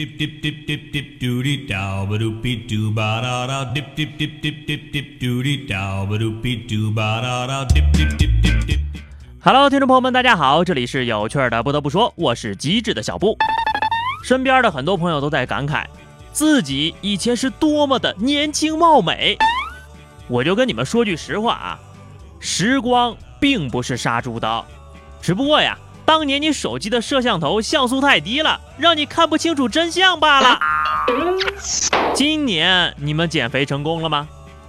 dip dip dip dip dip doody dow ba doop be doo ba da da dip dip dip dip dip dip doody dow ba doop be doo ba da da dip dip dip dip dip Hello，听众朋友们，大家好，这里是有趣的。不得不说，我是机智的小布。身边的很多朋友都在感慨，自己以前是多么的年轻貌美。我就跟你们说句实话啊，时光并不是杀猪刀，只不过呀，当年你手机的摄像头像素太低了，让你看不清楚真相罢了。今年你们减肥成功了吗？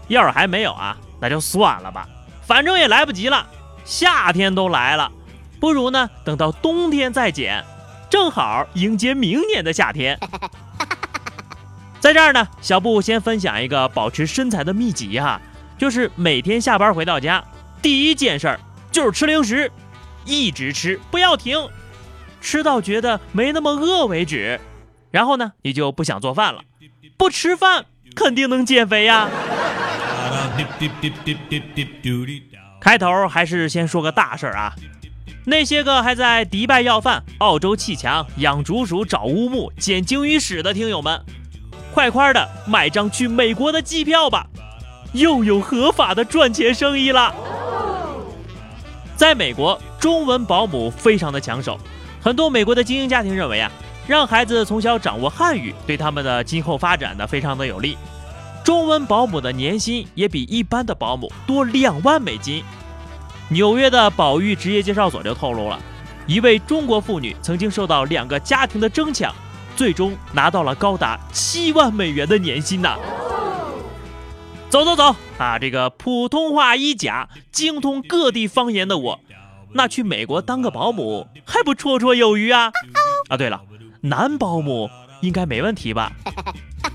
要是还没有啊，那就算了吧，反正也来不及了。夏天都来了，不如呢等到冬天再减，正好迎接明年的夏天。在这儿呢，小布先分享一个保持身材的秘籍哈，就是每天下班回到家，第一件事儿就是吃零食，一直吃不要停，吃到觉得没那么饿为止。然后呢，你就不想做饭了，不吃饭肯定能减肥呀。开头还是先说个大事儿啊，那些个还在迪拜要饭、澳洲砌墙、养竹鼠、找乌木、捡鲸鱼屎的听友们，快快的买张去美国的机票吧，又有合法的赚钱生意了。在美国，中文保姆非常的抢手，很多美国的精英家庭认为啊，让孩子从小掌握汉语，对他们的今后发展呢非常的有利。中文保姆的年薪也比一般的保姆多两万美金。纽约的保育职业介绍所就透露了，一位中国妇女曾经受到两个家庭的争抢，最终拿到了高达七万美元的年薪呐！走走走啊，这个普通话一甲，精通各地方言的我，那去美国当个保姆还不绰绰有余啊！啊，对了，男保姆应该没问题吧？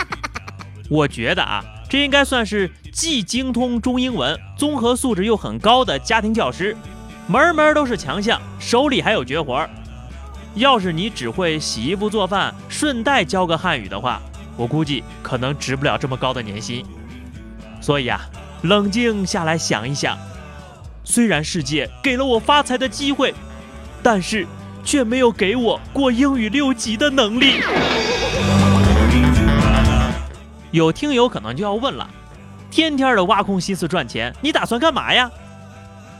我觉得啊，这应该算是既精通中英文，综合素质又很高的家庭教师，门门都是强项，手里还有绝活儿。要是你只会洗衣服做饭，顺带教个汉语的话，我估计可能值不了这么高的年薪。所以啊，冷静下来想一想，虽然世界给了我发财的机会，但是却没有给我过英语六级的能力。有听友可能就要问了，天天的挖空心思赚钱，你打算干嘛呀？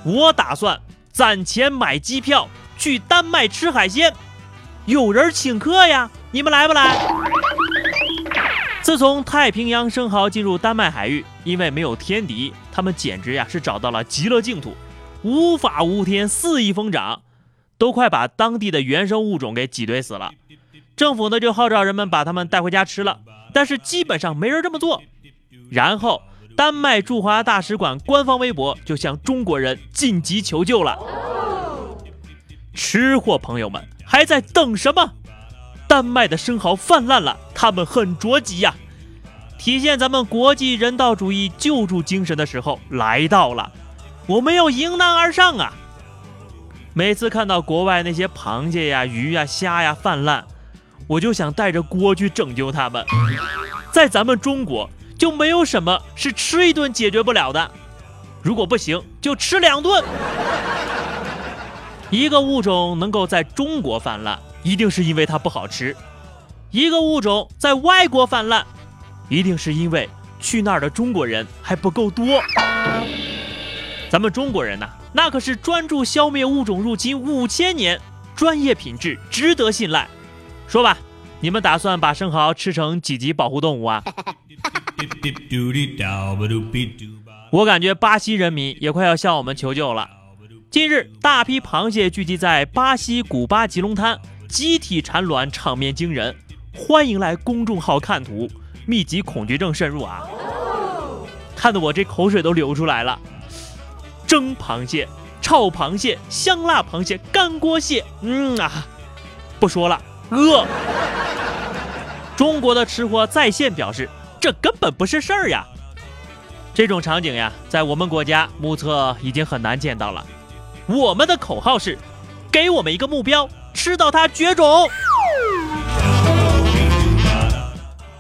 我打算攒钱买机票去丹麦吃海鲜，有人请客呀，你们来不来？自从太平洋生蚝进入丹麦海域，因为没有天敌，他们简直呀是找到了极乐净土，无法无天，肆意疯长，都快把当地的原生物种给挤兑死了。政府呢就号召人们把它们带回家吃了，但是基本上没人这么做。然后，丹麦驻华大使馆官方微博就向中国人紧急求救了。吃货朋友们还在等什么？丹麦的生蚝泛滥了，他们很着急呀、体现咱们国际人道主义救助精神的时候来到了，我们要迎难而上啊！每次看到国外那些螃蟹呀、鱼呀、虾呀泛滥，我就想带着锅去拯救他们。在咱们中国，就没有什么是吃一顿解决不了的。如果不行，就吃两顿。一个物种能够在中国泛滥，一定是因为它不好吃；一个物种在外国泛滥，一定是因为去那儿的中国人还不够多。咱们中国人呐、那可是专注消灭物种入侵五千年，专业品质值得信赖。说吧，你们打算把生蚝吃成几级保护动物啊. 我感觉巴西人民也快要向我们求救了。近日，大批螃蟹聚集在巴西古巴吉隆滩，集体产卵，场面惊人。欢迎来公众号看图，密集恐惧症渗入啊！看得我这口水都流出来了。蒸螃蟹、炒螃蟹、香辣螃蟹、干锅蟹，嗯啊，不说了，饿。中国的吃货在线表示，这根本不是事儿呀。这种场景呀，在我们国家目测已经很难见到了。我们的口号是：给我们一个目标，吃到它绝种。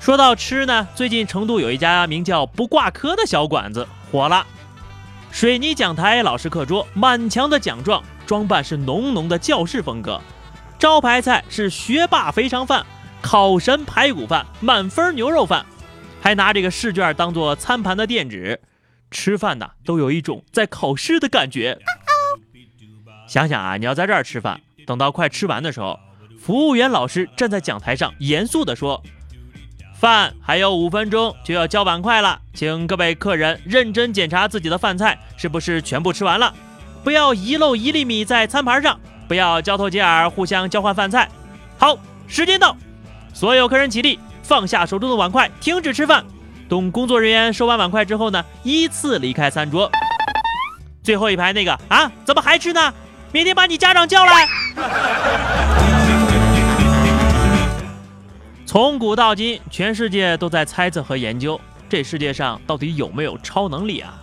说到吃呢，最近成都有一家名叫“不挂科”的小馆子火了。水泥讲台、老式课桌、满墙的奖状，装扮是浓浓的教室风格。招牌菜是学霸肥肠饭，烤神排骨饭、满分牛肉饭，还拿这个试卷当做餐盘的垫纸，吃饭呢都有一种在考试的感觉。想想啊，你要在这儿吃饭，等到快吃完的时候，服务员老师站在讲台上严肃地说：“饭还有五分钟就要交碗筷了，请各位客人认真检查自己的饭菜是不是全部吃完了，不要遗漏一粒米在餐盘上，不要交头接耳互相交换饭菜。好，时间到，所有客人起立，放下手中的碗筷，停止吃饭。等工作人员收完碗筷之后呢，依次离开餐桌。最后一排那个啊，怎么还吃呢？”明天把你家长叫来。从古到今，全世界都在猜测和研究，这世界上到底有没有超能力啊？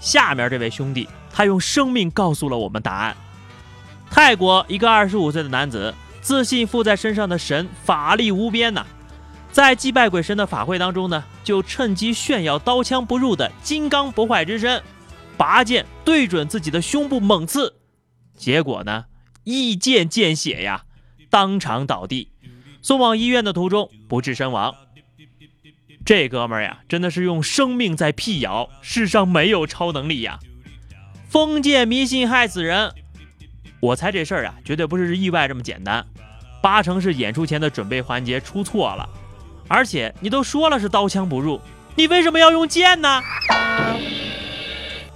下面这位兄弟，他用生命告诉了我们答案。泰国一个二十五岁的男子，自信附在身上的神法力无边呐，在祭拜鬼神的法会当中呢，就趁机炫耀刀枪不入的金刚不坏之身，拔剑对准自己的胸部猛刺。结果呢，一剑见血呀，当场倒地，送往医院的途中不治身亡。这哥们儿呀，真的是用生命在辟谣，世上没有超能力呀，封建迷信害死人。我猜这事儿啊，绝对不是意外这么简单，八成是演出前的准备环节出错了。而且你都说了是刀枪不入，你为什么要用剑呢？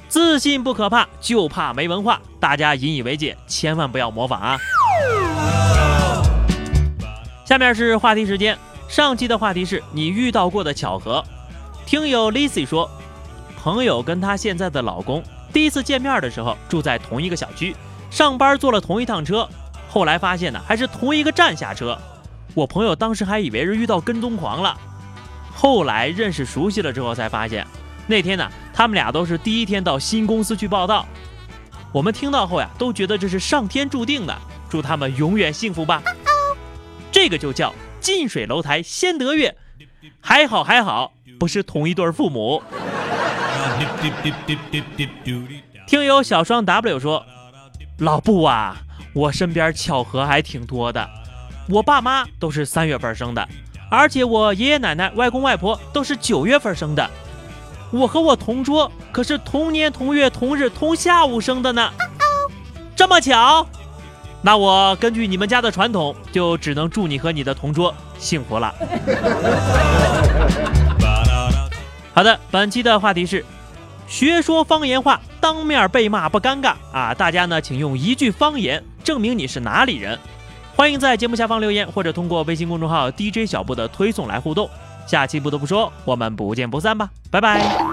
自信不可怕，就怕没文化。大家引以为戒，千万不要模仿啊！下面是话题时间。上期的话题是你遇到过的巧合。听友 Lizzy 说，朋友跟她现在的老公第一次见面的时候住在同一个小区，上班坐了同一趟车，后来发现呢还是同一个站下车。我朋友当时还以为是遇到跟踪狂了，后来认识熟悉了之后才发现。那天呢，他们俩都是第一天到新公司去报道。我们听到后呀，都觉得这是上天注定的，祝他们永远幸福吧。这个就叫近水楼台先得月，还好还好，不是同一对父母。听友小双 W 说，老布啊，我身边巧合还挺多的，我爸妈都是三月份生的，而且我爷爷奶奶、外公外婆都是九月份生的。我和我同桌可是同年同月同日同下午生的呢，这么巧？那我根据你们家的传统，就只能祝你和你的同桌幸福了。好的，本期的话题是学说方言话，当面被骂不尴尬啊！大家呢，请用一句方言证明你是哪里人。欢迎在节目下方留言，或者通过微信公众号 DJ 小布的推送来互动。下期不得不说，我们不见不散吧，拜拜。